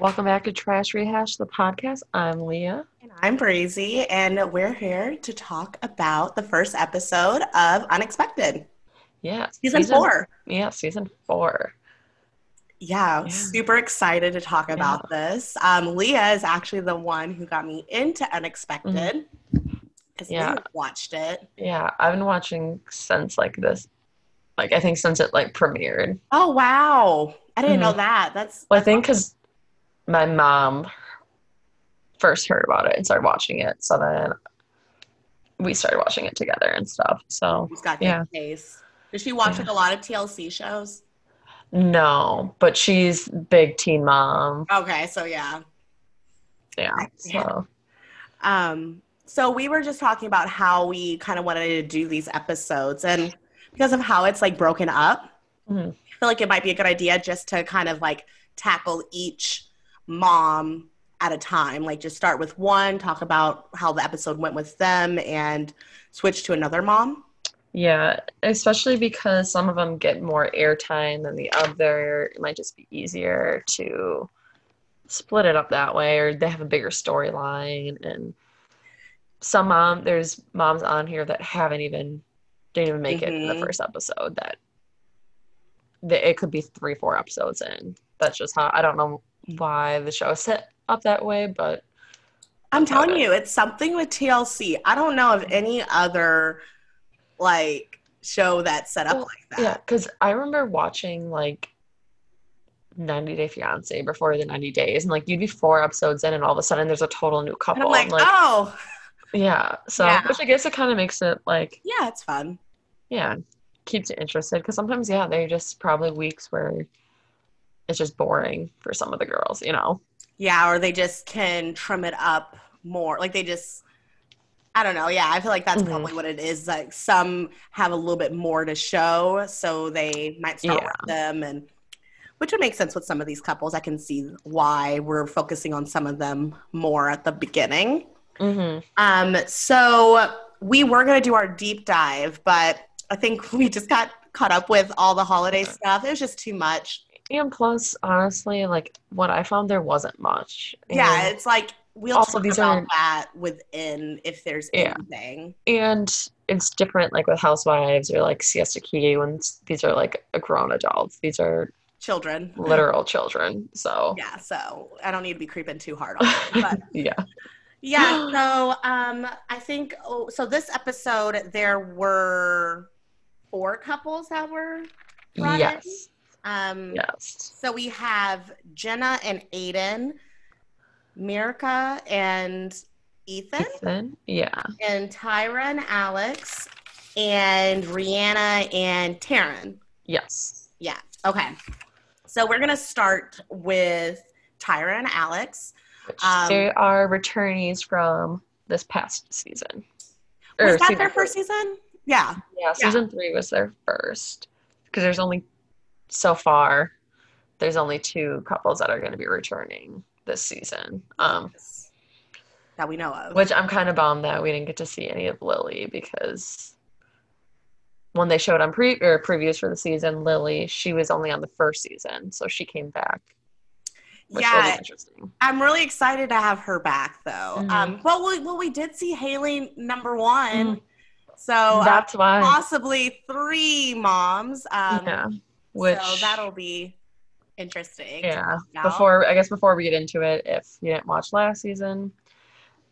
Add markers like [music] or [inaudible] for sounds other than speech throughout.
Welcome back to Trash Rehash, the podcast. I'm Leah. And I'm Breezy, and we're here to talk about the first episode of Unexpected. Yeah. Season, four. Yeah, season four. Yeah, Yeah. super excited to talk about this. Um, Leah is actually the one who got me into Unexpected because Yeah. Leah watched it. Yeah, I've been watching since like this, like I think since it like premiered. Oh, wow. I didn't Mhm. know that. That's, Well, I think because my mom first heard about it and started watching it, so then we started watching it together and stuff. So she's got yeah. good taste. Does she watch Yeah. like a lot of TLC shows? no, but she's big teen mom. Okay, so yeah. Yeah. So Um, so we were just talking about how we kind of wanted to do these episodes, and because of how it's like broken up, Mhm. I feel like it might be a good idea just to kind of like tackle each mom at a time. Like just start with one, talk about how the episode went with them, and switch to another mom. Yeah, especially because some of them get more airtime than the other. It might just be easier to split it up that way, or they have a bigger storyline. And some mom, there's moms on here that haven't even didn't even make it in the Mhm. first episode. That that it could be three, four episodes in. That's just how I don't know why the show is set up that way, but I'm telling you, it's something with TLC. I don't know of any other like show that's set up Well, like that. Yeah, because I remember watching like 90 Day Fiance before the 90 days, and like you'd be four episodes in, and all of a sudden there's a total new And couple. I'm like, I'm like, oh, yeah. So, Yeah. which I guess it kind of makes it like, yeah, it's fun. yeah, keeps you interested. Because sometimes, yeah, they're just probably weeks where it's just boring for some of the girls, you know? Yeah, or they just can trim it up more. Like they just, I don't know. Yeah, I feel like that's Mhm. probably what it is. Like some have a little bit more to show, so they might start Yeah. with them, and which would make sense with some of these couples. I can see why we're focusing on some of them more at the beginning. Mm-hmm. Um, so we were gonna do our deep dive, but I think [laughs] we just got caught up with all the holiday stuff. It was just too much. And plus, honestly, like what I found, there wasn't much. Yeah, it's like we'll Also, talk these about are- that within if there's Yeah. anything. and it's different like with housewives or like siesta key when these are like grown adults these are Children. literal children so [laughs] Yeah, so I don't need to be creeping too hard on them. But [laughs] yeah yeah, [gasps] so um I think oh, so this episode there were four couples that were brought in. Um yes so we have Jenna and Aiden, Mirka and Ethan. Ethan, yeah and Tyra and Alex, and Rihanna and Taryn. yes Yeah. Okay. So we're gonna start with Tyra and Alex. Which Um, they are returnees from this past season Was Or that season their three. first season? Yeah. yeah season three was their first because there's only so far there's only two couples that are going to be returning this season um That we know of. Which I'm kind of bummed that we didn't get to see any of Lily because when they showed on pre or previews for the season, Lily, she was only on the first season, so she came back. Which yeah, interesting. I'm really excited to have her back though. Mhm. Um, well, we, well, we did see Haley number one, Mhm. so uh, That's why. possibly three moms. Um, yeah. Which so that'll be interesting. yeah. Before I guess before we get into it, if you didn't watch last season,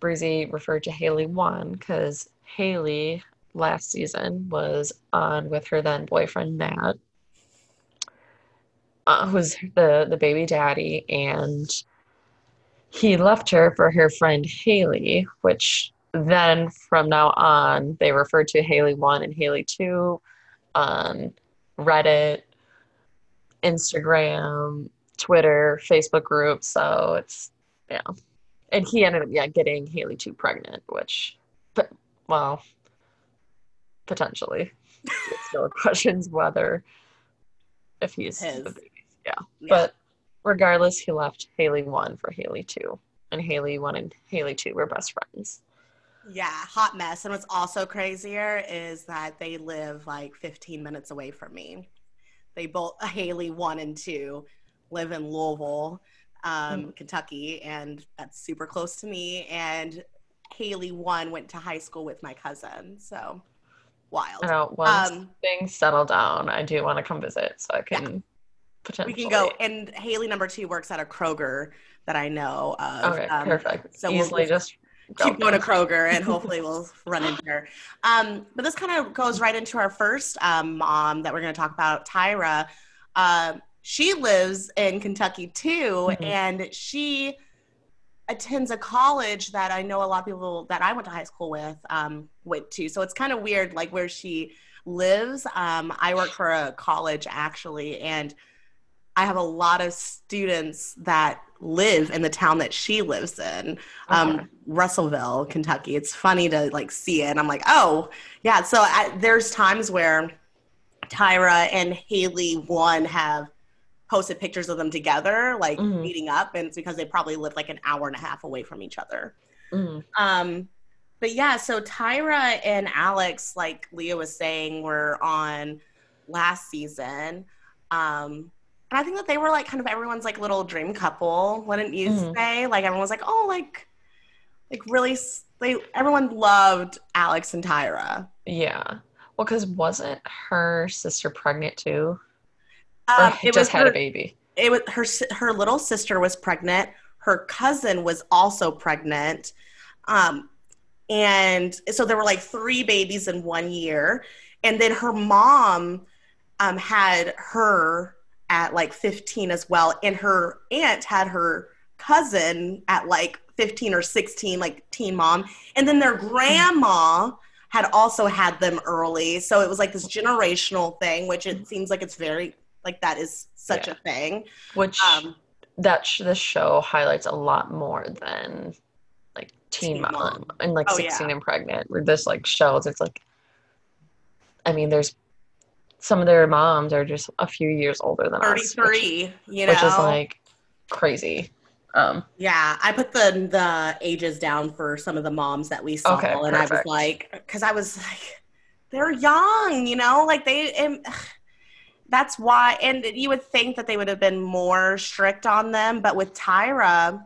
Breezy referred to Haley one because Haley last season was on with her then boyfriend Matt, uh, who's the the baby daddy, and he left her for her friend Haley, which then from now on they refer to Haley one and Haley two on Reddit, Instagram, Twitter, Facebook groups. So it's yeah. And he ended up yeah getting Haley two pregnant, which but well potentially. Still questions whether if he's His. the baby. Yeah. Yeah. But regardless, he left Haley one for Haley two. And Haley one and Haley two were best friends. Yeah, hot mess. And what's also crazier is that they live like 15 minutes away from me. They both, Haley one and two, live in Louisville. um, Mhm. Kentucky, and that's super close to me. And Haley one went to high school with my cousin, so wild. I know once Um, things settle down, I do want to come visit so I can we potentially. can go. And Haley number two works at a Kroger that I know of. Okay, Um, perfect. so we'll- Easily just go. Keep going to Kroger and hopefully we'll [laughs] run into her. Um, but this kind of goes right into our first um, mom that we're going to talk about, Tyra. Um, she lives in Kentucky too, Mhm. and she attends a college that I know a lot of people that I went to high school with um, went to. So it's kind of weird, like where she lives. Um, I work for a college actually, and I have a lot of students that live in the town that she lives in, um, Okay. Russellville, Kentucky. It's funny to like see it. And I'm like, oh, yeah. So I, there's times where Tyra and Haley one have posted pictures of them together, like Mhm. meeting up, and it's because they probably live like an hour and a half away from each other. Mhm. Um, but yeah, so Tyra and Alex, like Leah was saying, were on last season. Um, and I think that they were like kind of everyone's like little dream couple, wouldn't you Mhm. say? Like everyone was like, oh, like, like really, they everyone loved Alex and Tyra. Yeah. Well, because wasn't her sister pregnant too? Um, just had her, a baby? it was her her little sister was pregnant her cousin was also pregnant um and so there were like three babies in one year and then her mom um had her at like 15 as well and her aunt had her cousin at like 15 or 16 like teen mom and then their grandma had also had them early so it was like this generational thing which it seems like it's very like that is such Yeah. a thing Which um that sh- this show highlights a lot more than like Teen, Teen Mom, Mom. and like Oh, 16 yeah. and Pregnant, where this like shows it's like, I mean, there's some of their moms are just a few years older than us, which, 33 you know which is like crazy. Um, Yeah, I put the the ages down for some of the moms that we saw, Okay, and I was like, because I was like, they're young, you know, like they. And, [sighs] that's why, and you would think that they would have been more strict on them, but with Tyra,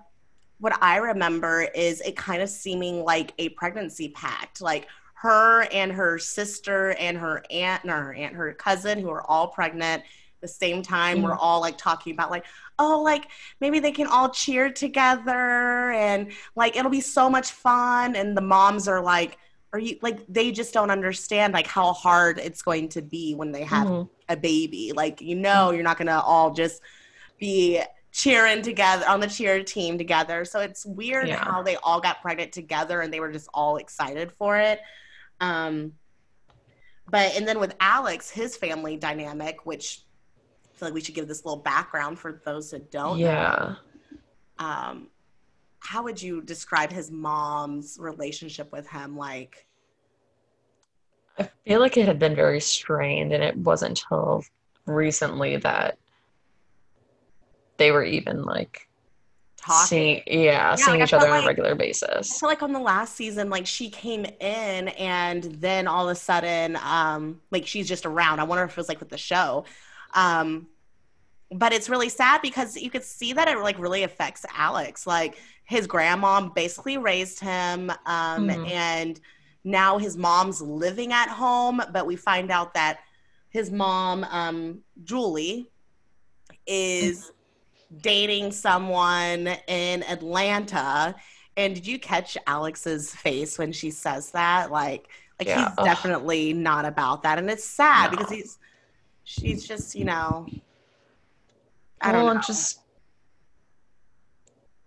what I remember is it kind of seeming like a pregnancy pact, like her and her sister and her aunt, no, her aunt, her cousin, who are all pregnant. At the same time, we're Mhm. all like talking about like, oh, like maybe they can all cheer together and like it'll be so much fun and the moms are like are you like they just don't understand like how hard it's going to be when they have mhm. a baby like you know you're not going to all just be cheering together on the cheer team together so it's weird Yeah. how they all got pregnant together and they were just all excited for it um but and then with alex his family dynamic which i feel like we should give this little background for those that don't know yeah. um how would you describe his mom's relationship with him like I feel like it had been very strained, and it wasn't until recently that they were even like talking seeing, yeah, seeing like, each other on a like- regular I basis. feel like on the last season, like she came in and then all of a sudden, um, like she's just around. I wonder if it was like with the show. Um, but it's really sad because you could see that it like really affects Alex. Like his grandma basically raised him, um, Mhm. and now his mom's living at home. But we find out that his mom, um, Julie, is dating someone in Atlanta. And did you catch Alex's face when she says that? Like, like Yeah. he's Ugh. definitely not about that, and it's sad No. because he's, she's just, you know, I don't well, know. and just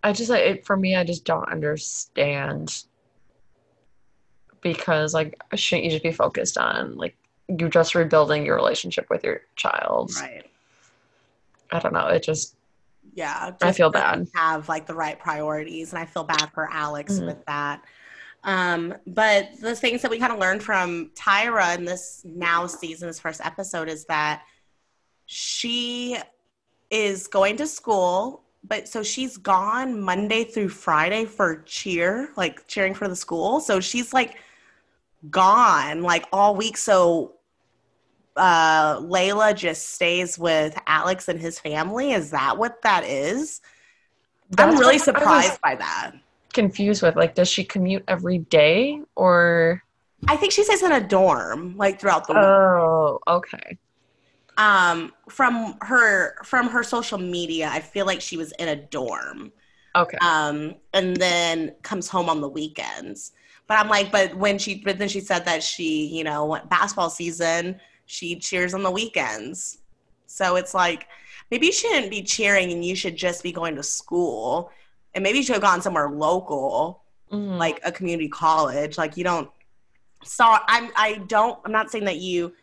I just like it for me. I just don't understand because like shouldn't you just be focused on like you're just rebuilding your relationship with your child? right? I don't know. It just Yeah, I feel bad. Have like the right priorities, and I feel bad for Alex Mhm. with that. Um, but the things that we kind of learned from Tyra in this now season, this first episode, is that she is going to school, but so she's gone Monday through Friday for cheer, like cheering for the school. So she's like gone like all week. So uh Layla just stays with Alex and his family. Is that what that is? I'm really what I was surprised by that. confused with. Like, does she commute every day or? I think she stays in a dorm like throughout the week. Oh, okay. Um, from her from her social media, I feel like she was in a dorm. Okay. Um, and then comes home on the weekends. But I'm like, but when she but then she said that she, you know, went basketball season, she cheers on the weekends. So it's like maybe you shouldn't be cheering and you should just be going to school. And maybe you should have gone somewhere local Mhm. like a community college. Like you don't. So I'm. I don't. I'm not saying that you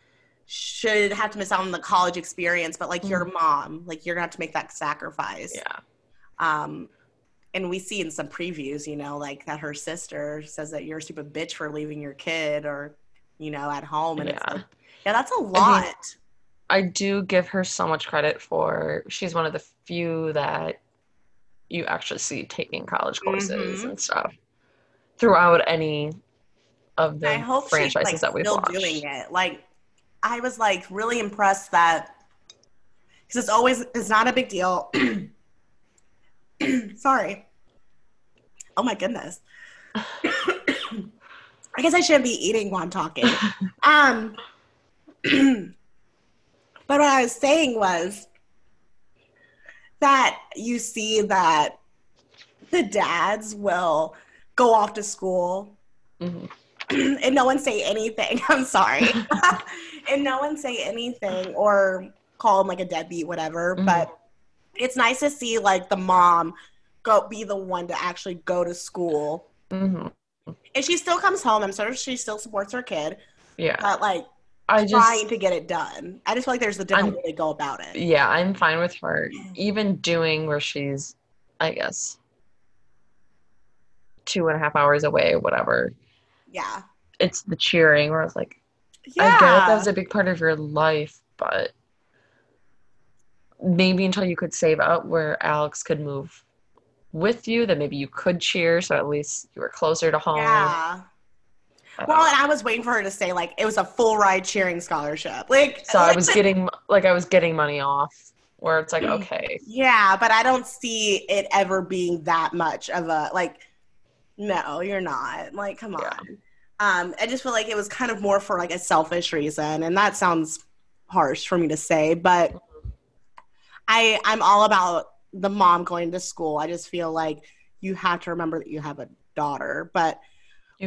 should have to miss out on the college experience, but like your mom, like you're gonna have to make that sacrifice. yeah. Um, and we see in some previews, you know, like that her sister says that you're a stupid bitch for leaving your kid or, you know, at home, and it's like, yeah, that's a lot. I do give her so much credit for she's one of the few that you actually see taking college courses Mhm. and stuff throughout any of the I hope she's franchises like that we've still watched. doing it. Like, I was like really impressed that because it's always it's not a big deal. [clears throat] Sorry. Oh my goodness. [coughs] I guess I shouldn't be eating while I'm talking. [laughs] Um, [clears throat] but what I was saying was that you see that the dads will go off to school Mhm. [clears throat] and no one say anything. [laughs] I'm sorry. [laughs] and no one say anything or call him like a deadbeat, whatever. Mhm. But it's nice to see like the mom go be the one to actually go to school. Mhm. And she still comes home. I'm sure she still supports her kid, Yeah. but like I just trying to get it done. I just feel like there's a different I'm- way to go about it. yeah, I'm fine with her even doing where she's I guess two and a half hours away, whatever. Yeah. It's the cheering where it's like Yeah. I get it, that was a big part of your life, but maybe until you could save up where Alex could move with you, then maybe you could cheer, so at least you were closer to home. yeah. Well, and I was waiting for her to say like it was a full ride cheering scholarship. Like so I was [laughs] getting like I was getting money off, where it's like okay, Yeah, but I don't see it ever being that much of a like. No, you're not. Like, come on. Yeah. Um, I just feel like it was kind of more for like a selfish reason, and that sounds harsh for me to say, but I I'm all about the mom going to school. I just feel like you have to remember that you have a daughter, but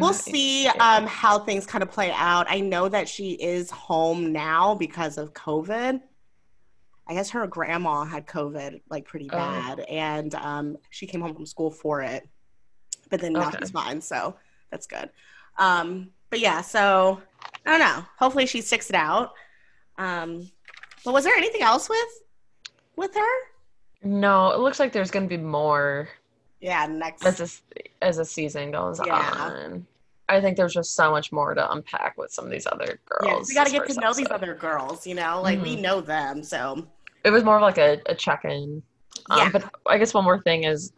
we'll have- see um, how things kind of play out. I know that she is home now because of COVID. I guess her grandma had COVID like pretty Oh. bad, and um, she came home from school for it. But then now Okay. she's fine, so that's good. Um, but yeah, so I don't know. Hopefully she sticks it out. Um, but was there anything else with with her? No, it looks like there's gonna be more Yeah, next. as this as the season goes Yeah. on. I think there's just so much more to unpack with some of these other girls. yeah, we got to get to know these other girls. You know, like we know them, so It was more of like a, a check in. Um, Yeah. But I guess one more thing is,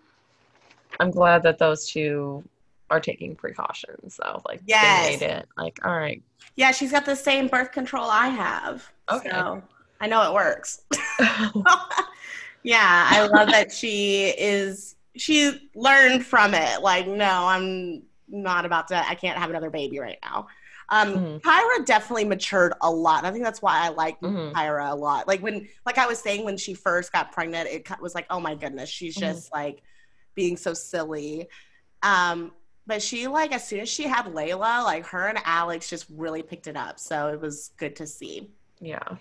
I'm glad that those two are taking precautions. though. like Yes. they made it. Like, all right, Yeah, she's got the same birth control I have. Okay. So I know it works. [laughs] [laughs] yeah, I love that she is she learned from it. Like, no, I'm not about to I can't have another baby right now. Um Mhm. Kyra definitely matured a lot. I think that's why I like Mhm. Kyra a lot. Like when like I was saying when she first got pregnant, it was like, "Oh my goodness, she's Mhm. just like being so silly." Um but she like as soon as she had Layla, like her and Alex just really picked it up. So it was good to see. yeah.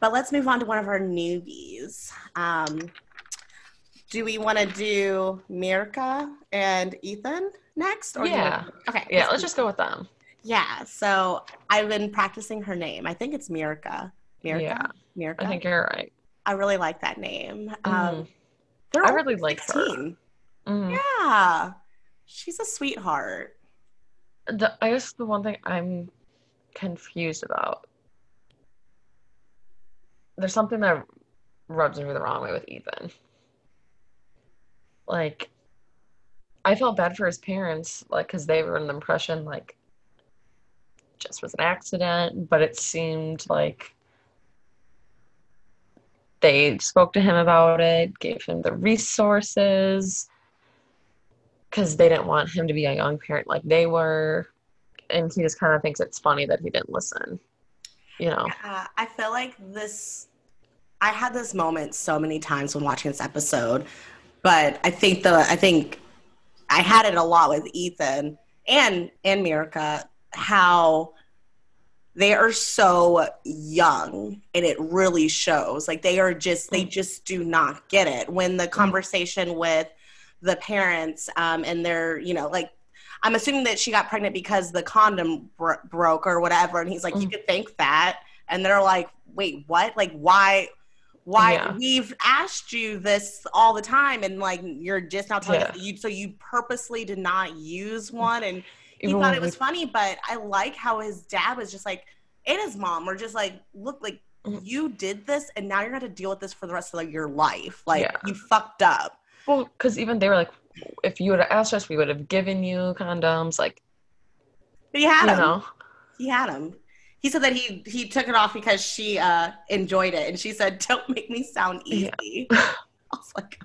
But let's move on to one of our newbies. Um, do we want to do Mirka and Ethan next? Yeah. okay. Yeah, let's just go with them. Yeah. So I've been practicing her name. I think it's Mirka. Mirka. Yeah, Mirka. I think you're right. I really like that name. Um, Mhm. they're I all really like her. 16. Mhm. Yeah. She's a sweetheart. The, I guess the one thing I'm confused about, there's something that rubs me the wrong way with Ethan. Like, I felt bad for his parents, like, because they were in the impression, like, just was an accident, but it seemed like they spoke to him about it, gave him the resources because they didn't want him to be a young parent like they were. And he just kind of thinks it's funny that he didn't listen. You know? Uh, I feel like this. I had this moment so many times when watching this episode, but I think the I think I had it a lot with Ethan and and Mirka how they are so young and it really shows. Like they are just they just do not get it. When the conversation with the parents um, and they're you know like i'm assuming that she got pregnant because the condom bro- broke or whatever and he's like you could thank that. And they're like wait what? Like why why Yeah. we've asked you this all the time and like you're just now telling Yeah. that you so you purposely did not use one and he Even thought it was we- funny but i like how his dad was just like and his mom were just like look like Mhm. you did this and now you're to deal with this for the rest of like, your life like Yeah. you fucked up Well, because even they were like, if you would have asked us, we would have given you condoms. Like, but he had you him know, he had him he said that he he took it off because she uh enjoyed it and she said don't make me sound Yeah. easy i was like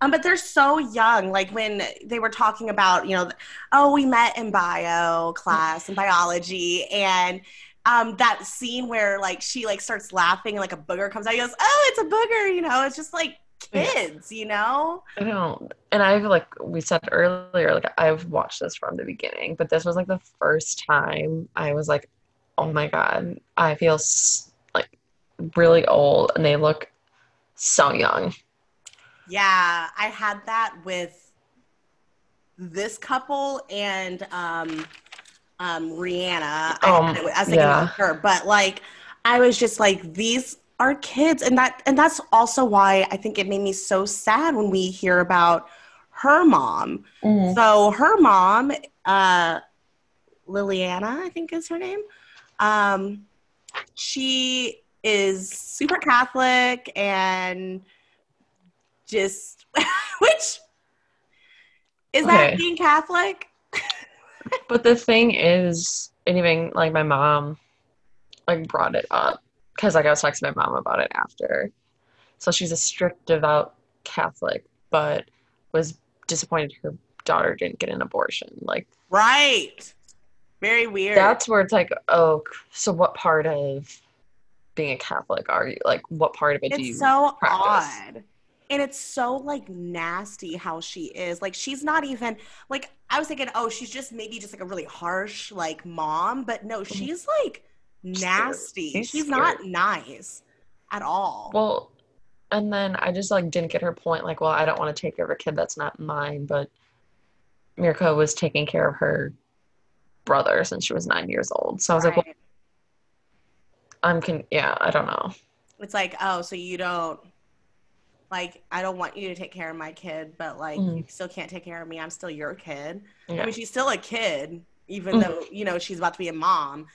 Um, but they're so young. Like when they were talking about, you know, oh, we met in bio class in biology, and um, that scene where like she like starts laughing and like a booger comes out. He goes, "Oh, it's a booger," you know. It's just like Yeah. kids, you know. I don't. And I've like we said earlier, like I've watched this from the beginning, but this was like the first time I was like, oh my god, I feel like really old, and they look so young. Yeah, I had that with this couple and um, um, Rihanna. I, Um, I was thinking yeah. her, but like, I was just like, these are kids, and that, and that's also why I think it made me so sad when we hear about her mom. So her mom, uh, Liliana, I think is her name. Um, she is super Catholic and just [laughs] which is that being Catholic? But the thing is, even like my mom, like brought it up because like I was talking to my mom about it after. So she's a strict, devout Catholic, but was disappointed her daughter didn't get an abortion. Like Right. Very weird. that's where it's like, oh, so what part of being a Catholic are you? Like, what part of it do you? it's so practice? odd. And it's so like nasty how she is. Like she's not even like I was thinking, oh, she's just maybe just like a really harsh like mom, but no, mm-hmm. she's like nasty. She's She's not nice at all. Well, and then I just like didn't get her point. Like, well, I don't want to take care of a kid that's not mine, but Mirka was taking care of her brother since she was nine years old. So I was like, well, I'm con. Yeah, I don't know. it's like, oh, so you don't like I don't want you to take care of my kid, but like Mhm. you still can't take care of me. I'm still your kid. I mean, she's still a kid, even Mhm. though you know she's about to be a mom.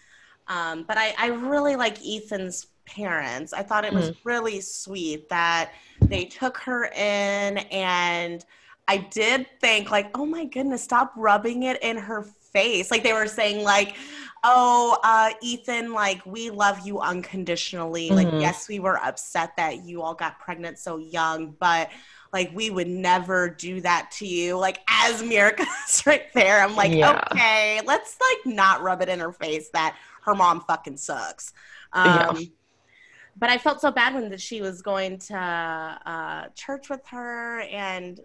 Um, but I, I really like Ethan's parents. I thought it was really sweet that they took her in, and I did think like, oh my goodness, stop rubbing it in her face. Like they were saying like, oh, uh, Ethan, like we love you unconditionally. Like Mhm. yes, we were upset that you all got pregnant so young, but like we would never do that to you like as Mirka's [laughs] right there i'm like Yeah. okay let's like not rub it in her face that her mom fucking sucks um Yeah. but i felt so bad when that she was going to uh church with her and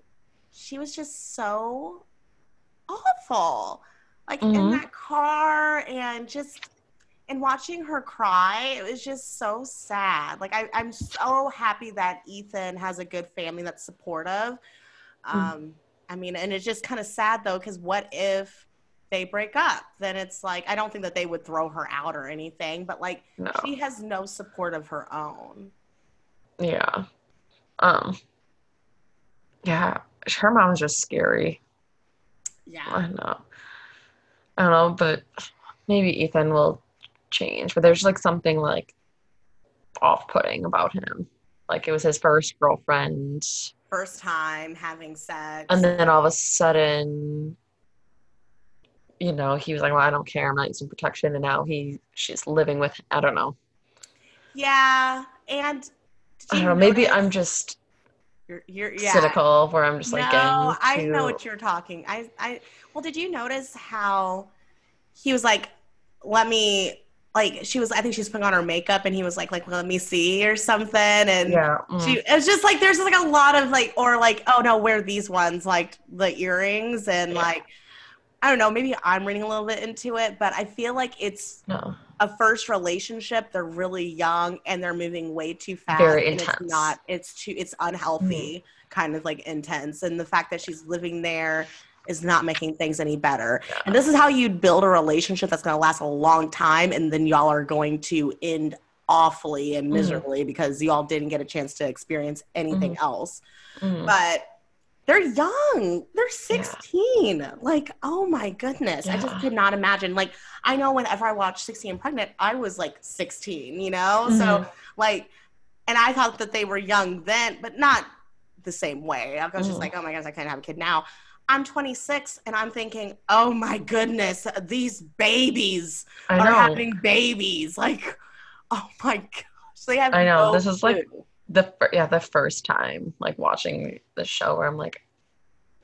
she was just so awful like in Mhm. that car and just and watching her cry, it was just so sad. Like I, I'm so happy that Ethan has a good family that's supportive. Um, I mean, and it's just kind of sad though, because what if they break up? Then it's like I don't think that they would throw her out or anything, but like No. she has no support of her own. Yeah. Um. Yeah, her mom's just scary. Yeah, I don't know. I don't know, but maybe Ethan will change. But there's like something like off-putting about him. Like it was his first girlfriend, first time having sex. and then all of a sudden, you know, he was like, "Well, I don't care. I'm not using protection," and now he she's living with. I don't know. Yeah, and I don't know. Maybe I'm just you're, you're yeah. cynical, where I'm just like no. I know what you're talking. I, I, well, did you notice how he was like, "Let me," like she was. I think she was putting on her makeup, and he was like, "Like, let me see" or something. And Yeah. mm. she, it's just like there's like a lot of like, or like, oh no, wear these ones, like the earrings, and Yeah. like, I don't know. Maybe I'm reading a little bit into it, but I feel like it's no. a first relationship. They're really young and they're moving way too fast. Very and intense. It's not. It's too. It's unhealthy. Kind of like intense, and the fact that she's living there is not making things any better. Yeah. And this is how you build a relationship that's going to last a long time, and then y'all are going to end awfully and Mhm. miserably because y'all didn't get a chance to experience anything else. Mm. But they're young. They're 16. Like, oh my goodness. I just could not imagine. Like, I know whenever I watched 16 and Pregnant, I was like 16, you know? So, Mhm. like, and I thought that they were young then, but not the same way. I was just Mhm. like, oh my gosh, I can't have a kid now. I'm 26 and I'm thinking, oh my goodness, these babies are having babies. Like, oh my gosh, they have. I know, no this is like- the yeah the first time like watching the show where I'm like,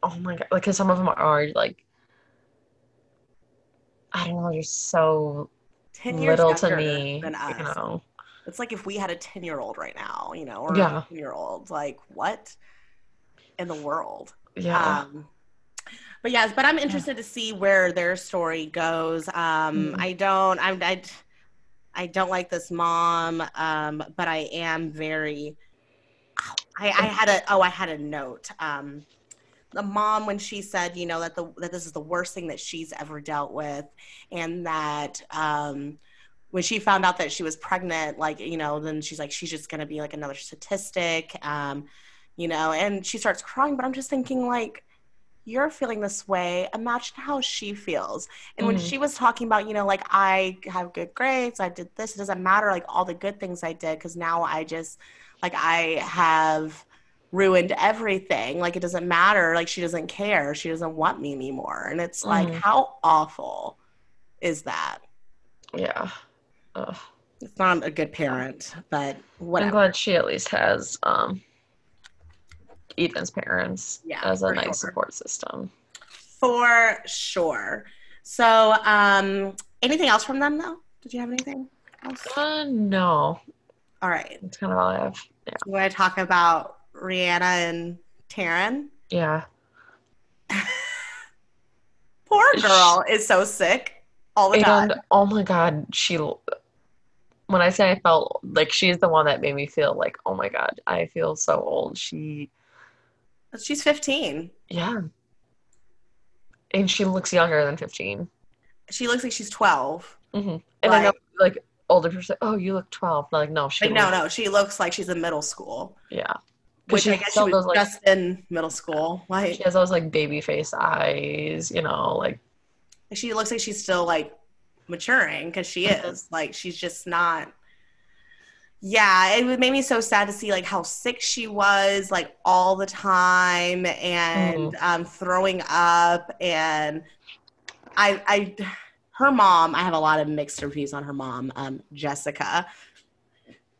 oh my god, like 'cause some of them are like, I don't know, just so 10 years little to me. than us. You know, It's like if we had a 10 year old right now, you know, or Yeah. a 10 year old. Like, what in the world? yeah, Um, but yes, but I'm interested to see where their story goes. Um, Mhm. I don't, I'm, I, I don't like this mom, um, but I am very. I, I had a oh I had a note. Um, the mom when she said you know that the that this is the worst thing that she's ever dealt with, and that um, when she found out that she was pregnant, like you know, then she's like she's just gonna be like another statistic, um, you know, and she starts crying. But I'm just thinking like you're feeling this way imagine how she feels and when Mhm. she was talking about you know like i have good grades i did this it doesn't matter like all the good things i did because now i just like i have ruined everything like it doesn't matter like she doesn't care she doesn't want me anymore and it's like Mhm. how awful is that yeah. Ugh. it's not a good parent but I'm glad she at least has um Ethan's parents Yeah, as a nice sure. support system. for sure so um anything else from them though did you have anything else Uh, no, all right that's kind of all I have. Yeah, You want to talk about Rihanna and Taryn? yeah. [laughs] Poor girl is so sick all the time. And oh my god, she when I say I felt like she's the one that made me feel like, oh my god, I feel so old. She She's 15. yeah. And she looks younger than 15. She looks like she's 12. hmm And I know Like- like older people say, "Oh, you look 12." Like no, she Like, no, no, she looks like she's in middle school. Yeah. Which I guess she was those, like, just in middle school. Like, she has those like baby face eyes, you know, like she looks like she's still like maturing because she is. Like, she's just not. Yeah, it would- made me so sad to see like how sick she was, like all the time, and um, throwing up. And I, I, her mom. I have a lot of mixed reviews on her mom, um, Jessica.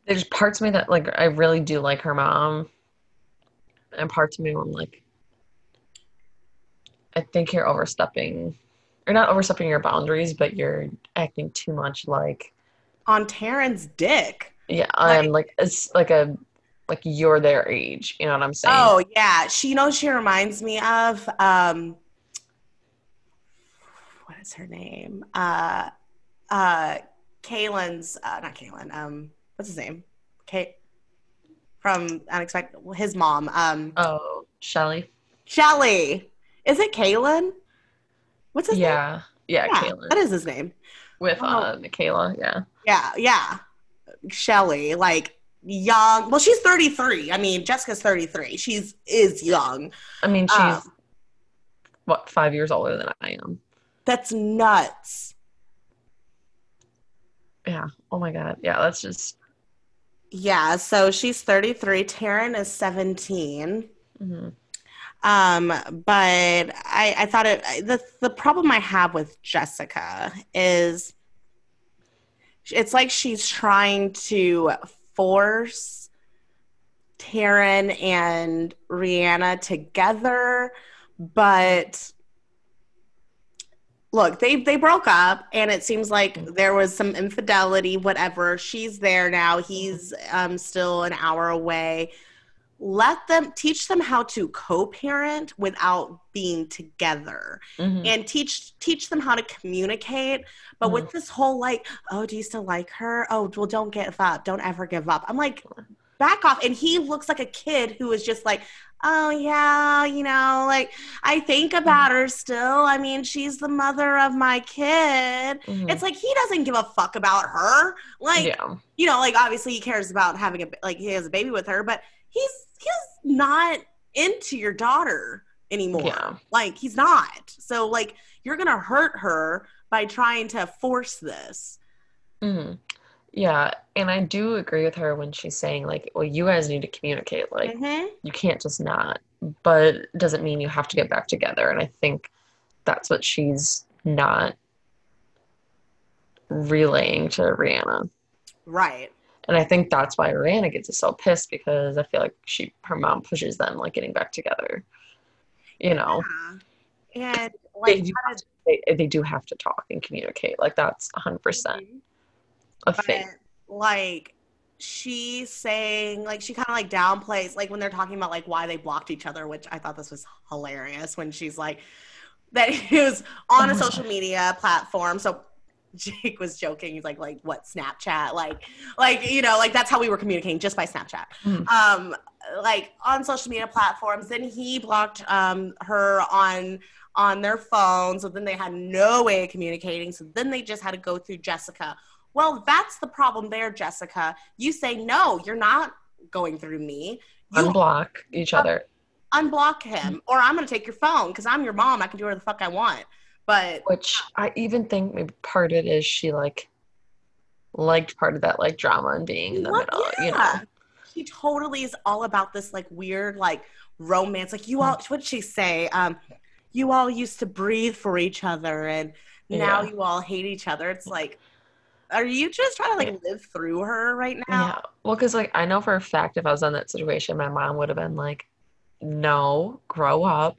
there's parts of me that like I really do like her mom, and parts of me I'm like, I think you're overstepping, or not overstepping your boundaries, but you're acting too much like On Taryn's dick. Yeah, I'm like it's like a like you're their age. You know what I'm saying? Oh yeah, she you know she reminds me of um what is her name? Uh uh Kaylin's uh not Kaylin, um what's his name? Kay from Unexpected his mom. Um Oh, Shelly. Shelly. Is it Kaylin? What's his name? Yeah, yeah, Yeah, Caitlin that is his name. with Oh. uh Michaela. Yeah, Yeah, yeah. Shelly, like young. Well, she's 33. I mean, Jessica's 33. She's is young. I mean she's Um, what five years older than I am. That's nuts. Yeah. Oh my god. Yeah, that's just. Yeah, so she's 33. Taryn is 17. mhm. Um, but I, I thought it the the problem I have with Jessica is it's like she's trying to force Taryn and Rihanna together, but look, they they broke up, and it seems like there was some infidelity. Whatever, she's there now. He's um, still an hour away. Let them teach them how to co-parent without being together, Mhm. and teach teach them how to communicate. But with this whole like, oh, do you still like her? Oh, well, don't give up. Don't ever give up. I'm like, back off. And he looks like a kid who is just like, oh yeah, you know, like I think about her still. I mean, she's the mother of my kid. Mhm. It's like he doesn't give a fuck about her. Like, yeah. you know, like obviously he cares about having a like he has a baby with her, but he's he's not into your daughter anymore. Yeah. Like he's not. So like you're gonna hurt her by trying to force this. hmm Yeah, and I do agree with her when she's saying like, well, you guys need to communicate. Like, Mhm. you can't just not, but it doesn't mean you have to get back together. And I think that's what she's not relaying to Rihanna. Right. And I think that's why Rihanna gets so pissed because I feel like she her mom pushes them like getting back together. You know, Yeah. And they like do, have to, they, they do have to talk and communicate. Like that's 100% Mhm. a but thing. like she's saying like she kind of like downplays like when they're talking about like why they blocked each other which i thought this was hilarious when she's like that [laughs] he was on a Oh social media platform so jake was joking. He's like like what snapchat? Like like you know like that's how we were communicating just by snapchat. Mhm. um like on social media platforms. Then he blocked um her on on their phone. So then they had no way of communicating. So then they just had to go through jessica. Well that's the problem there jessica. You say no you're not going through me. You Unblock each other. unblock him or i'm going to take your phone because i'm your mom. I can do whatever the fuck i want but Which I even think maybe part of it is she like liked part of that like drama and being in the middle, you know. yeah. She totally is all about this like weird like romance. Like you all, Mm. what did she say? Um, you all used to breathe for each other, and now Yeah. you all hate each other. It's like, are you just trying to like live through her right now? Yeah. Well, because like I know for a fact if I was in that situation, my mom would have been like, "No, grow up,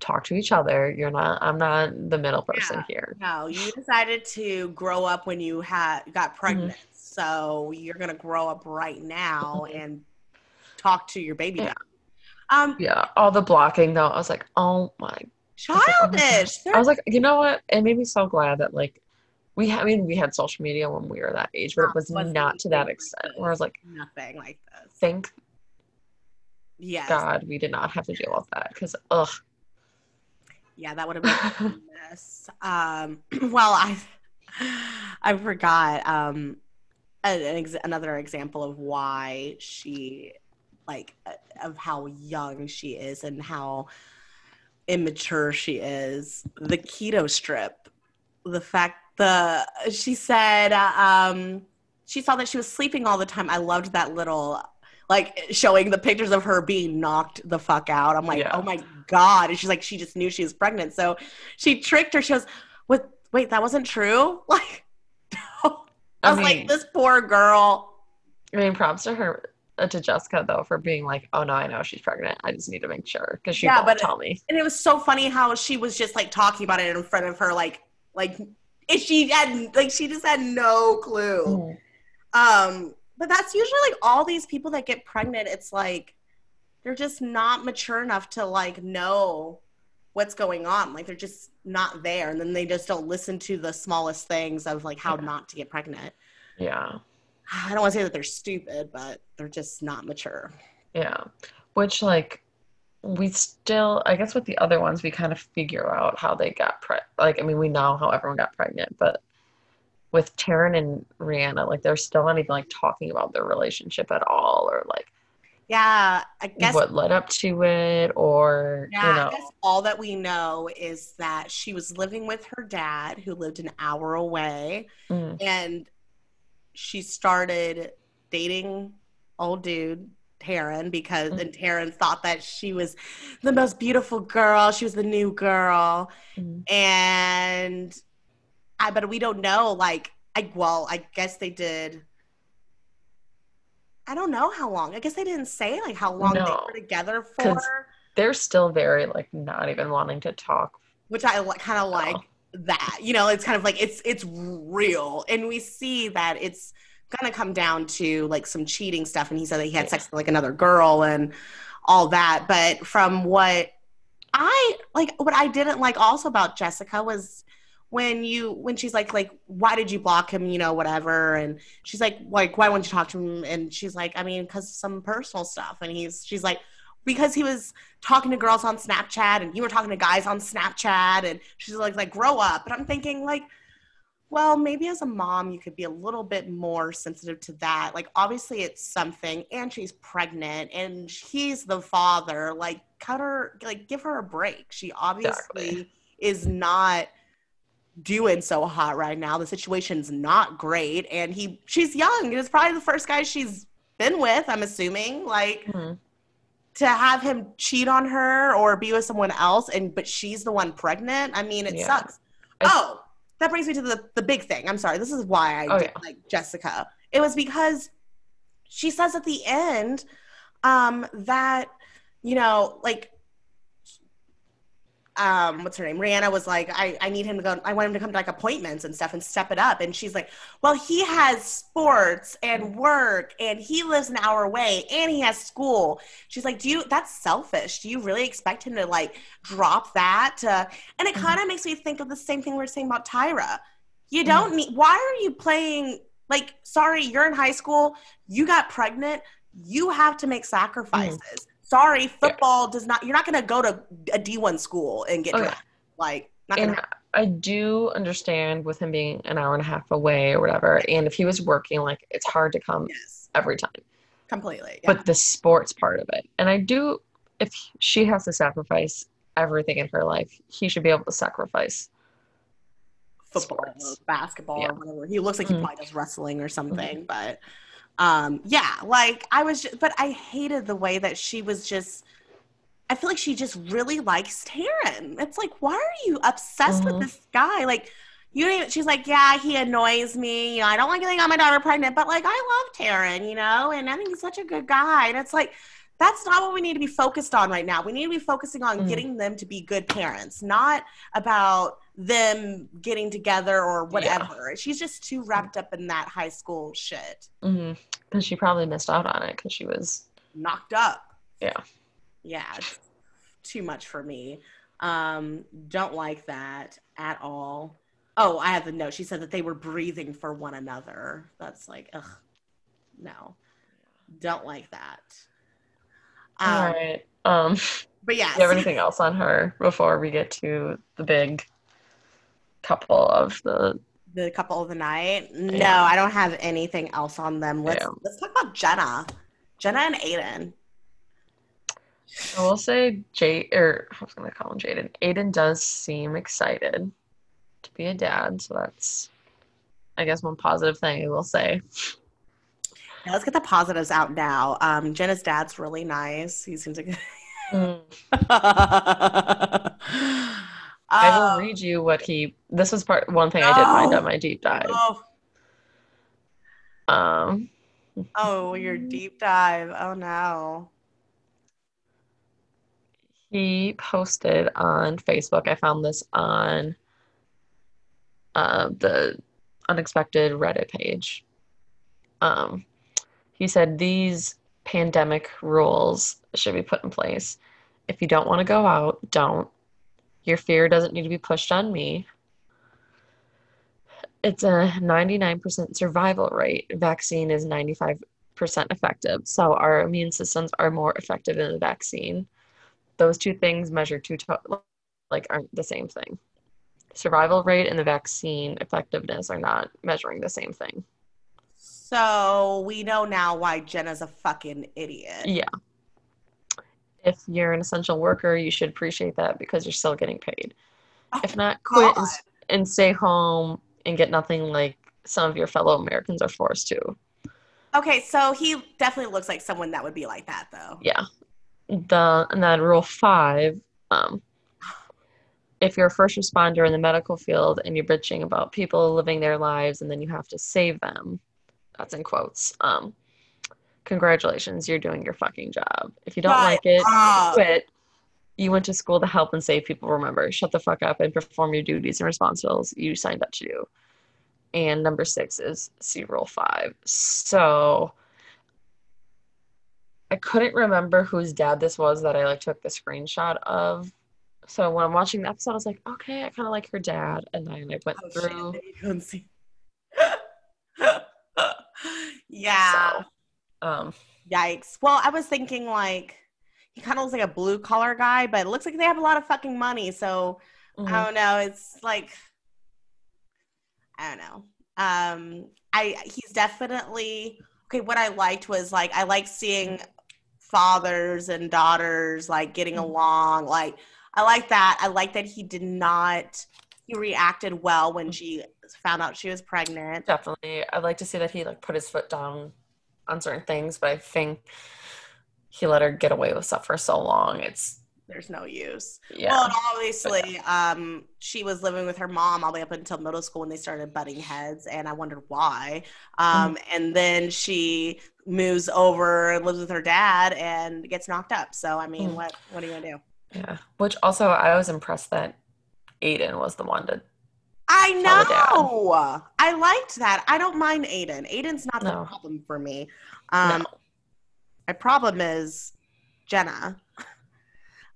talk to each other. You're not. I'm not the middle person Yeah. here." No, you decided to grow up when you had got Mm-hmm. pregnant, so you're gonna grow up right now Mhm. and talk to your baby. Yeah. Um, Yeah. All the blocking though, I was like, "Oh my." childish. I was like, you know what? It made me so glad that like we. ha- I mean, we had social media when we were that age, but it was not to that extent. Where I was like, nothing like this. thank Yes. God we did not have to deal with that because ugh. Yeah, that would have been [laughs] a mess. Um, [clears throat] well, I I forgot um, an, an ex- another example of why she like uh, of how young she is and how immature she is. The keto strip, the fact the she said uh, um, she saw that she was sleeping all the time. I loved that little like showing the pictures of her being knocked the fuck out. I'm like, Yeah. oh my god! And she's like, she just knew she was pregnant, so she tricked her. She goes, "What? Wait, that wasn't true." [laughs] Like, I I was mean, like, this poor girl. I mean, props to her, uh, to Jessica though, for being like, "Oh no, I know she's pregnant. I just need to make sure because she Yeah, won't but- tell me." And it was so funny how she was just like talking about it in front of her, like, like, if she had, like, she just had no clue. Um, but that's usually like all these people that get pregnant, it's like they're just not mature enough to like know what's going on. Like they're just not there. And then they just don't listen to the smallest things of like how Yeah. not to get pregnant. Yeah, [sighs] I don't want to say that they're stupid, but they're just not mature. yeah. Which like we still, I guess, with the other ones, we kind of figure out how they got pre. Like, I mean, we know how everyone got pregnant, but with Taryn and Rihanna, like they're still not even like talking about their relationship at all, or like Yeah, I guess what led up to it, or Yeah, you know, I guess all that we know is that she was living with her dad, who lived an hour away, Mm, and she started dating old dude Taryn because Mhm. and Taryn thought that she was the most beautiful girl. She was the new girl, mm, and I but we don't know. Like, I well, I guess they did. I don't know how long. I guess they didn't say like how long they were together for, They're still very like not even wanting to talk. which I kind of like that. You know, it's kind of like it's it's real, and we see that it's gonna come down to like some cheating stuff. And he said that he had sex with like another girl and all that. But from what I like, what I didn't like also about Jessica was when you when she's like like why did you block him you know whatever? And she's like like why wouldn't you talk to him? And she's like i mean because some personal stuff. And he's she's like because he was talking to girls on snapchat and you were talking to guys on snapchat. And she's like like grow up. And i'm thinking like well maybe as a mom you could be a little bit more sensitive to that. Like obviously it's something and she's pregnant and he's the father. Like cut her like give her a break. She obviously Exactly. is not doing so hot right now. The situation's not great, and he she's young. It's probably the first guy she's been with. I'm assuming, like Mhm. to have him cheat on her or be with someone else, and but she's the one pregnant. I mean, it Yeah. sucks. Oh, that brings me to the the big thing. I'm sorry. This is why I Oh, didn't like Jessica. It was because she says at the end um, that you know, like um, what's her name? Rihanna was like, I, I need him to go, I want him to come to like appointments and stuff and step it up. And she's like, Well, he has sports and work and he lives an hour away and he has school. She's like, Do you that's selfish. Do you really expect him to like drop that? Uh, and it kind of makes me think of the same thing we are saying about Tyra. You don't need why are you playing like sorry, you're in high school, you got pregnant, you have to make sacrifices. Sorry, football does not. You're not going to go to a D1 school and get Oh, yeah. drafted. Like, not And I do understand with him being an hour and a half away or whatever. And if he was working, like it's hard to come yes, every time. completely. Yeah. But the sports part of it, and I do, if she has to sacrifice everything in her life, he should be able to sacrifice. football, sports. basketball, Yeah. or whatever. He looks like he Mhm. probably does wrestling or something. But um, yeah, like I was, just, but I hated the way that she was just. I feel like she just really likes Taryn. It's like, why are you obsessed with Mhm. this guy? Like, you she's like, yeah, he annoys me. You know, I don't like getting on my daughter pregnant, but like, I love Taryn, you know, and I think he's such a good guy. And it's like, that's not what we need to be focused on right now. We need to be focusing on Mhm. getting them to be good parents, not about them getting together or whatever. She's just too wrapped up in that high school shit. Because she probably missed out on it because she was. Knocked up. Yeah. Yeah, it's too much for me. Um, don't like that at all. Oh, I have the note. She said that they were breathing for one another. That's like, ugh, no, don't like that. Um, All right. Um, But yeah, Do you have anything else on her before we get to the big couple of the? The couple of the night. No, Yeah. I don't have anything else on them. Let's Yeah. let's talk about Jenna, Jenna and Aiden. I will say, Jade, or I was gonna call him Jaden. Aiden does seem excited to be a dad, so that's, I guess, one positive thing I will say. Now, let's get the positives out now. Um, Jenna's dad's really nice. He seems like. Mm. [laughs] [laughs] I will Um, read you what he. This was part one thing I did find on my deep dive. Oh, Um, oh, your deep dive. Oh no. he posted on Facebook. I found this on uh, the unexpected Reddit page. Um, he said these pandemic rules should be put in place. If you don't want to go out, don't. Your fear doesn't need to be pushed on me. It's a 99% survival rate. Vaccine is 95% effective. So our immune systems are more effective than the vaccine. Those two things measure two to- like aren't the same thing. Survival rate and the vaccine effectiveness are not measuring the same thing. So we know now why Jenna's a fucking idiot. Yeah. If you're an essential worker, you should appreciate that because you're still getting paid. Oh, If not, quit and, and stay home and get nothing like some of your fellow Americans are forced to. Okay, so he definitely looks like someone that would be like that, though. Yeah. The and then rule five, um, if you're a first responder in the medical field and you're bitching about people living their lives and then you have to save them, that's in quotes. Um, congratulations, you're doing your fucking job. If you don't like it, up. quit. You went to school to help and save people. Remember, shut the fuck up and perform your duties and responsibilities you signed up to do. And number six is see rule five. So I couldn't remember whose dad this was that I like took the screenshot of. So when I'm watching the episode, I was like, okay, I kind of like her dad. And then I went Oh, shit, through. see. [laughs] yeah. So, um, Yikes. Well, I was thinking like he kind of looks like a blue collar guy, but it looks like they have a lot of fucking money. So mhm. I don't know. It's like I don't know. Um, I he's definitely okay. What I liked was like I like seeing fathers and daughters like getting Mhm. along. Like I like that. I like that he did not. He reacted well when she found out she was pregnant. definitely i'd like to see that he like put his foot down on certain things but i think he let her get away with stuff for so long it's There's no use. yeah Well, and obviously, um, she was living with her mom all the way up until middle school when they started butting heads, and I wondered why. Um, And then she moves over and lives with her dad and gets knocked up. So, I mean, Mm. what what are you gonna do? yeah which also i was impressed that aiden was the one to I Tell the dad. know. I liked that. I don't mind Aiden. Aiden's not the problem for me. Um, no. My problem is Jenna.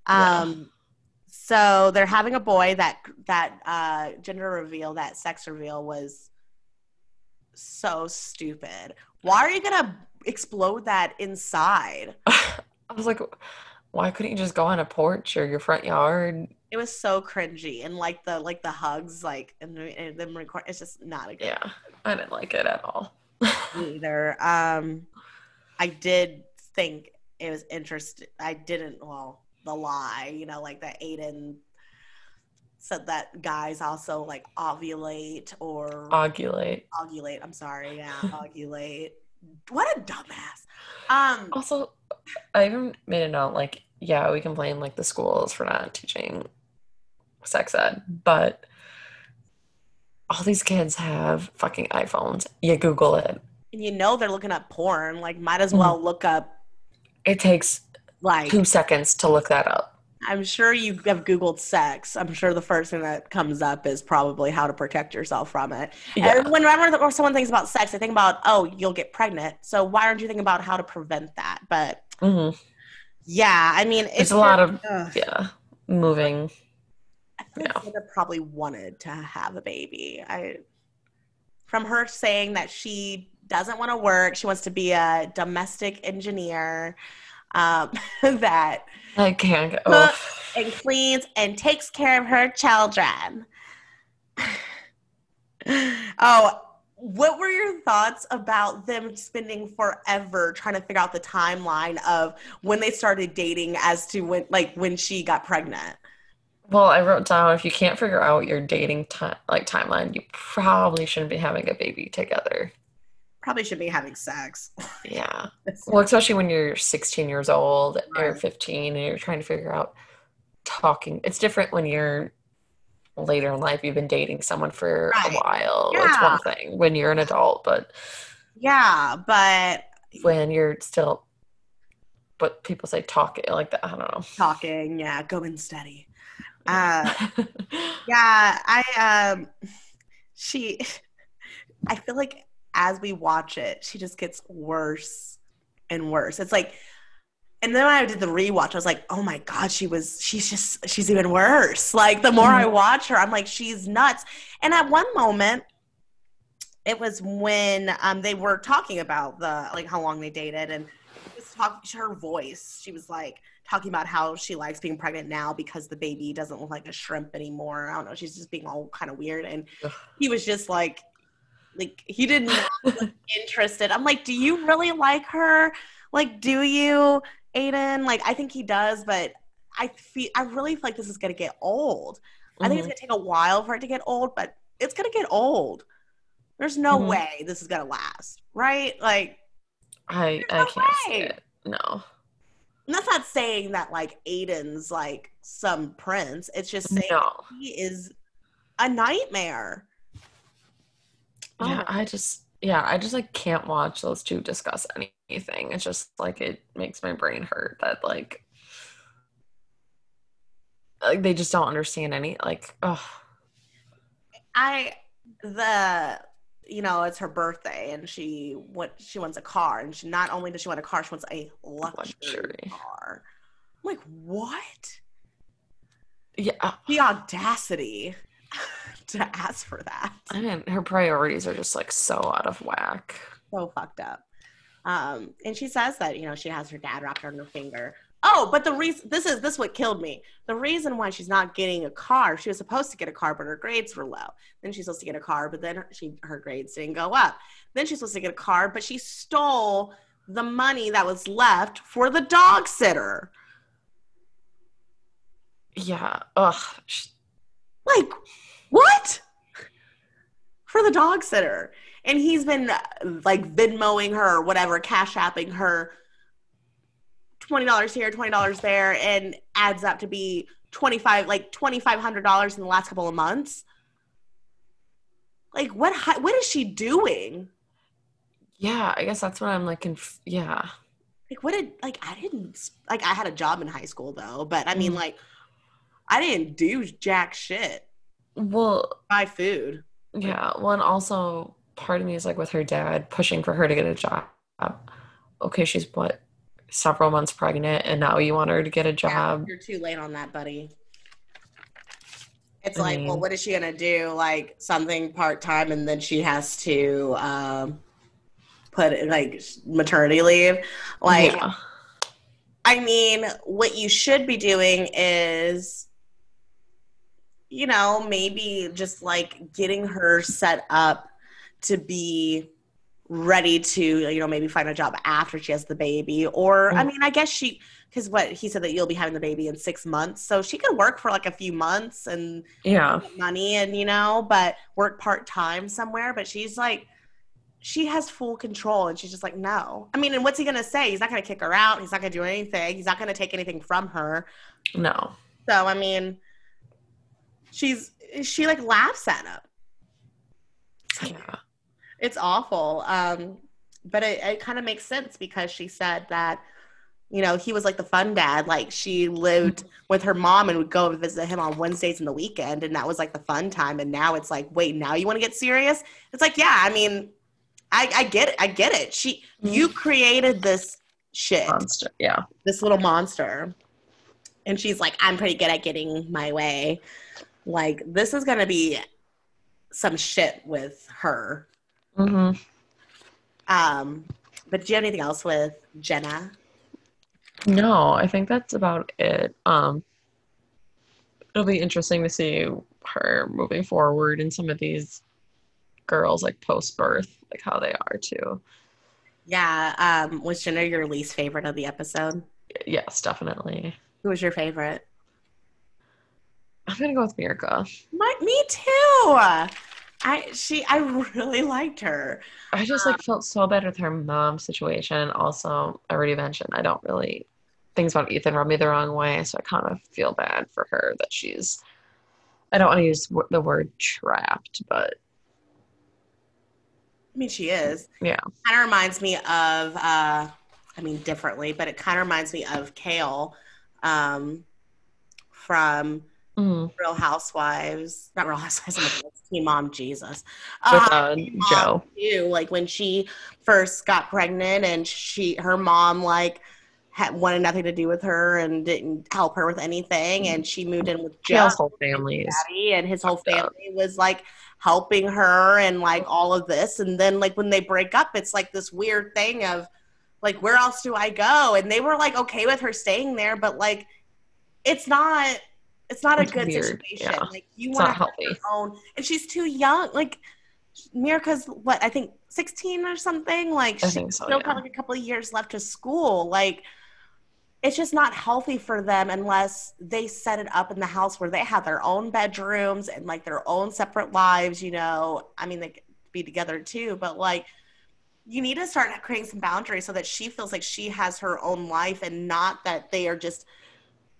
Yeah. Um, so they're having a boy. That that uh, gender reveal, that sex reveal, was so stupid. Why are you gonna explode that inside? [laughs] i was like why couldn't you just go on a porch or your front yard It was so cringy, and like the like the hugs, like and, and them record. It's just not a good yeah i didn't like it at all either. Um, I did think it was interesting. I didn't. Well, the lie, you know, like that Aiden said that guys also like ovulate or ovulate ovulate. I'm sorry, yeah, [laughs] ovulate. What a dumbass. Um, also i even made a note like yeah we complain like the schools for not teaching sex ed but all these kids have fucking iphones you google it and you know they're looking up porn. Like, might as Mm. well look up. it takes Like, two seconds to look that up I'm sure you have Googled sex. I'm sure the first thing that comes up is probably how to protect yourself from it. yeah And whenever or someone thinks about sex, they think about, oh, you'll get pregnant. So why aren't you thinking about how to prevent that? But hmm yeah, I mean, it's a lot of- Ugh. yeah moving I feel like yeah. Probably wanted to have a baby. I, from her saying that she doesn't want to work, she wants to be a domestic engineer. Um, [laughs] that i can't Look. oh. and cleans and takes care of her children. [sighs] oh, what were your thoughts about them spending forever trying to figure out the timeline of when they started dating as to when like when she got pregnant? Well i wrote down if you can't figure out your dating time like timeline you probably shouldn't be having a baby together. Probably should be having sex. yeah. [laughs] Well especially when you're 16 years old or 15 and you're trying to figure out talking it's different when you're later in life you've been dating someone for Right. a while. It's one thing when you're an adult but yeah, but when you're still but people say talking like that i don't know. Talking, yeah, going steady. Uh, [laughs] Yeah, I um she [laughs] I feel like as we watch it, she just gets worse and worse. It's like and then when I did the rewatch, I was like, oh my God, she was she's just she's even worse. Like the more I watch her, I'm like, she's nuts. And at one moment, it was when um they were talking about the like how long they dated and talk, her voice. She was like talking about how she likes being pregnant now because the baby doesn't look like a shrimp anymore. I don't know. She's just being all kind of weird. And he was just like, like he did not look interested. I'm like, do you really like her? Like, do you, Aiden? Like, I think he does, but I feel I really feel like this is gonna get old. I think it's Mhm. gonna take a while for it to get old, but it's gonna get old. There's no Mhm. way this is gonna last, right? Like, i i no can't see it no and that's not saying that like Aiden's like some prince. It's just saying no he is a nightmare. Oh Yeah, my- I just yeah, I just like can't watch those two discuss anything. It's just like it makes my brain hurt that like like they just don't understand any like oh I the you know it's her birthday and she what she wants a car and she not only does she want a car she wants a luxury, Luxury. car. I'm like what? yeah. The audacity [laughs] to ask for that. I mean, her priorities are just like so out of whack. so fucked up. Um, and she says that you know she has her dad wrapped around her finger. Oh, but the reason this is this is what killed me. The reason why she's not getting a car, she was supposed to get a car, but her grades were low. Then she's supposed to get a car, but then her, she her grades didn't go up. Then she's supposed to get a car, but she stole the money that was left for the dog sitter. Yeah. Ugh. Like, what? For the dog sitter. And he's been uh, like Venmoing her or whatever, cash apping her $20 here, $20 there, and adds up to be 25 like $2,500 in the last couple of months. Like, what, what is she doing? Yeah, I guess that's what I'm like. Conf- yeah. Like, what did, like, I didn't, like, I had a job in high school though, but I mean, Mm. like, I didn't do jack shit. Well, Buy food. yeah. Well, and also part of me is like with her dad pushing for her to get a job. Okay, she's what several months pregnant, and now you want her to get a Yeah, job. you're too late on that, buddy. It's I like, well, what is she gonna do? Like something part time, and then she has to um, put like maternity leave. Like, yeah. I mean, what you should be doing is, you know, maybe just like getting her set up to be ready to, you know, maybe find a job after she has the baby. Or, I Mm. mean, I guess she, because what he said that you'll be having the baby in six months. So she could work for like a few months and yeah. money and, you know, but work part time somewhere. But she's like, she has full control and she's just like no i mean and what's he gonna say he's not gonna kick her out he's not gonna do anything he's not gonna take anything from her No. so i mean she's she like laughs at him Yeah. It's awful. Um but it, it kind of makes sense because she said that you know he was like the fun dad. Like she lived with her mom and would go and visit him on wednesdays and the weekend and that was like the fun time. And now it's like wait now you want to get serious? It's like yeah i mean i i get it. I get it. She you created this shit. Monster. Yeah. this little monster. And she's like i'm pretty good at getting my way. Like this is gonna be some shit with her hmm um, but do you have anything else with Jenna? No, I think that's about it. Um, it'll be interesting to see her moving forward and some of these girls like post birth, like how they are too. Yeah, um, was Jenna your least favorite of the episode? Yes, definitely. Who was your favorite? I'm gonna go with Mirka. My, me too. I she I really liked her. I just like felt so bad with her mom situation. Also, I already mentioned I don't really things about Ethan rub me the wrong way, so I kind of feel bad for her that she's. I don't want to use w- the word trapped, but I mean, she is. Yeah. Kind of reminds me of. uh I mean, differently, but it kind of reminds me of Kail, um, from mm, Real Housewives. Not Real Housewives. Teen Mom. Jesus. with Uh, uh, Jo. too. Like when she first got pregnant and she her mom like had wanted nothing to do with her and didn't help her with anything and she moved in with Jo Kail's whole family and his whole fucked up. family was like helping her and like all of this and then like when they break up it's like this weird thing of like where else do I go and they were like okay with her staying there but like it's not it's not It's a good weird, situation yeah. like you want to have healthy. your own and she's too young like Mirka's what I think 16 or something like I she's so, still yeah. got like a couple of years left to school like it's just not healthy for them unless they set it up in the house where they have their own bedrooms and like their own separate lives you know i mean they could be together too but like you need to start creating some boundaries so that she feels like she has her own life and not that they are just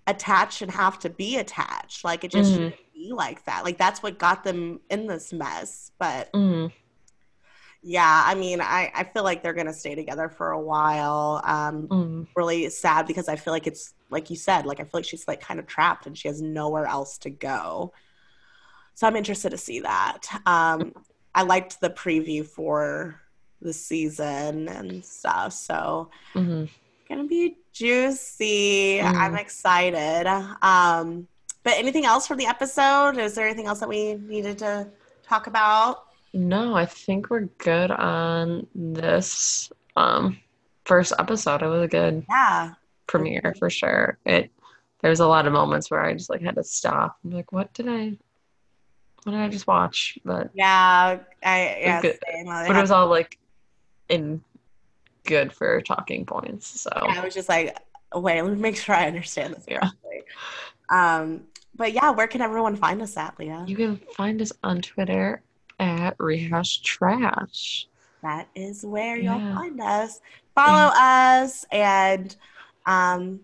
attached and have to be attached like it just Mhm. shouldn't be like that like that's what got them in this mess but Mm, yeah, I mean, I, I feel like they're gonna stay together for a while. Um, Mm. really sad because I feel like it's like you said, like I feel like she's like kind of trapped and she has nowhere else to go. So I'm interested to see that. Um, I liked the preview for the season and stuff. So hmm gonna be juicy. Mm. I'm excited. Um, but anything else for the episode? Is there anything else that we needed to talk about? No, I think we're good on this um first episode. It was a good Yeah. premiere for sure. It there's a lot of moments where I just like had to stop be like, what did I what did I just watch? But Yeah. I yeah, Good. same. But it was all like in good for talking points. So yeah, I was just like, wait, let me make sure I understand this Yeah. correctly. Um, but yeah, where can everyone find us at, Leah? you can find us on Twitter at Rehash Trash. That is where you'll find us. Follow us and um,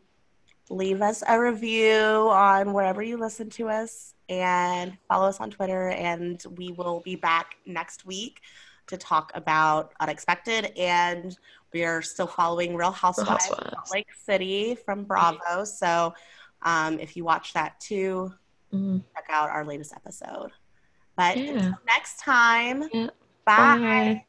leave us a review on wherever you listen to us and follow us on Twitter. And we will be back next week to talk about Unexpected. And we are still following Real Housewives, of Housewives. Salt Lake City from Bravo. So um, if you watch that too, Mm, check out our latest episode. But Yeah. until next time, Yeah. bye. bye.